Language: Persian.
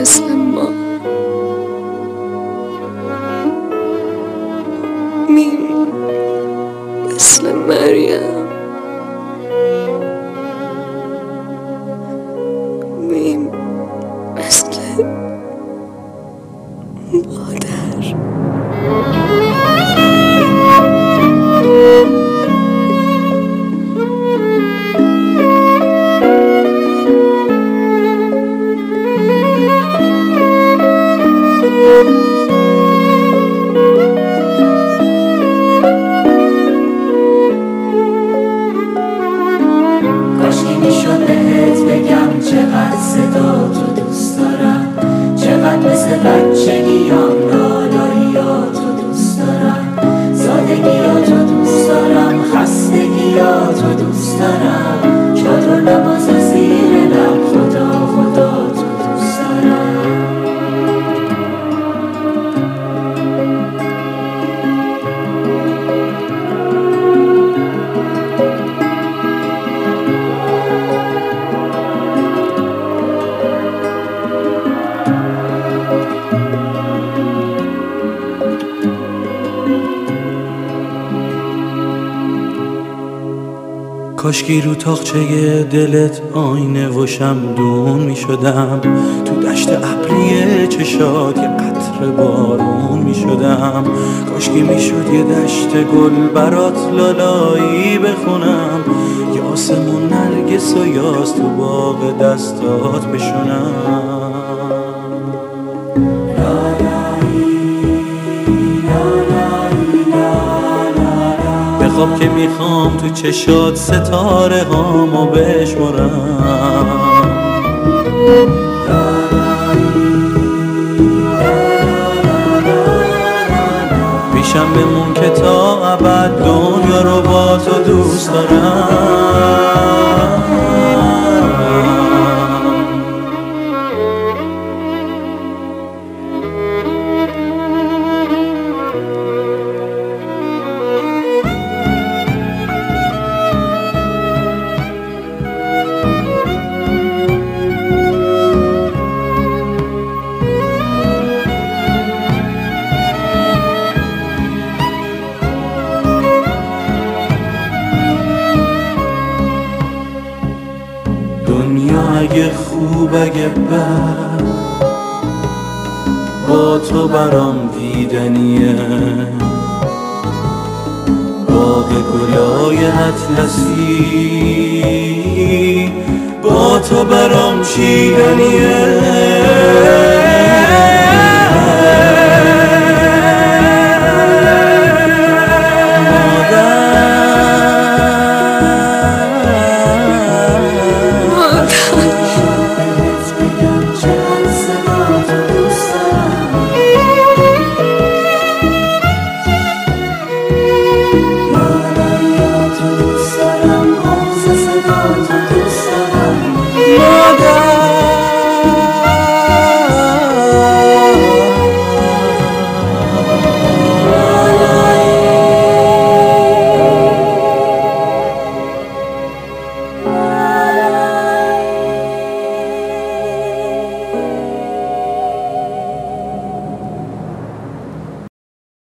مثل ما. میم مثل مریم. میم مثل مادر. estará. کاشکی رو تاخچه دلت آینه و شمدون می شدم. تو دشت ابری چشات یه قطر بارون می شدم. کاشکی می شد یه دشت گل برات لالایی بخونم. یه آسمون نرگس و یاس تو باغ دستات بشونم. بخواب که می‌خوام تو چشات ستاره هامو بشمرم. پیشم بمون که تا ابد دنیا رو با تو دوست دارم. اگه خوب اگه بد با تو برام دیدنیه. باغ گلای اطلسی با تو برام چیدنیه. Mother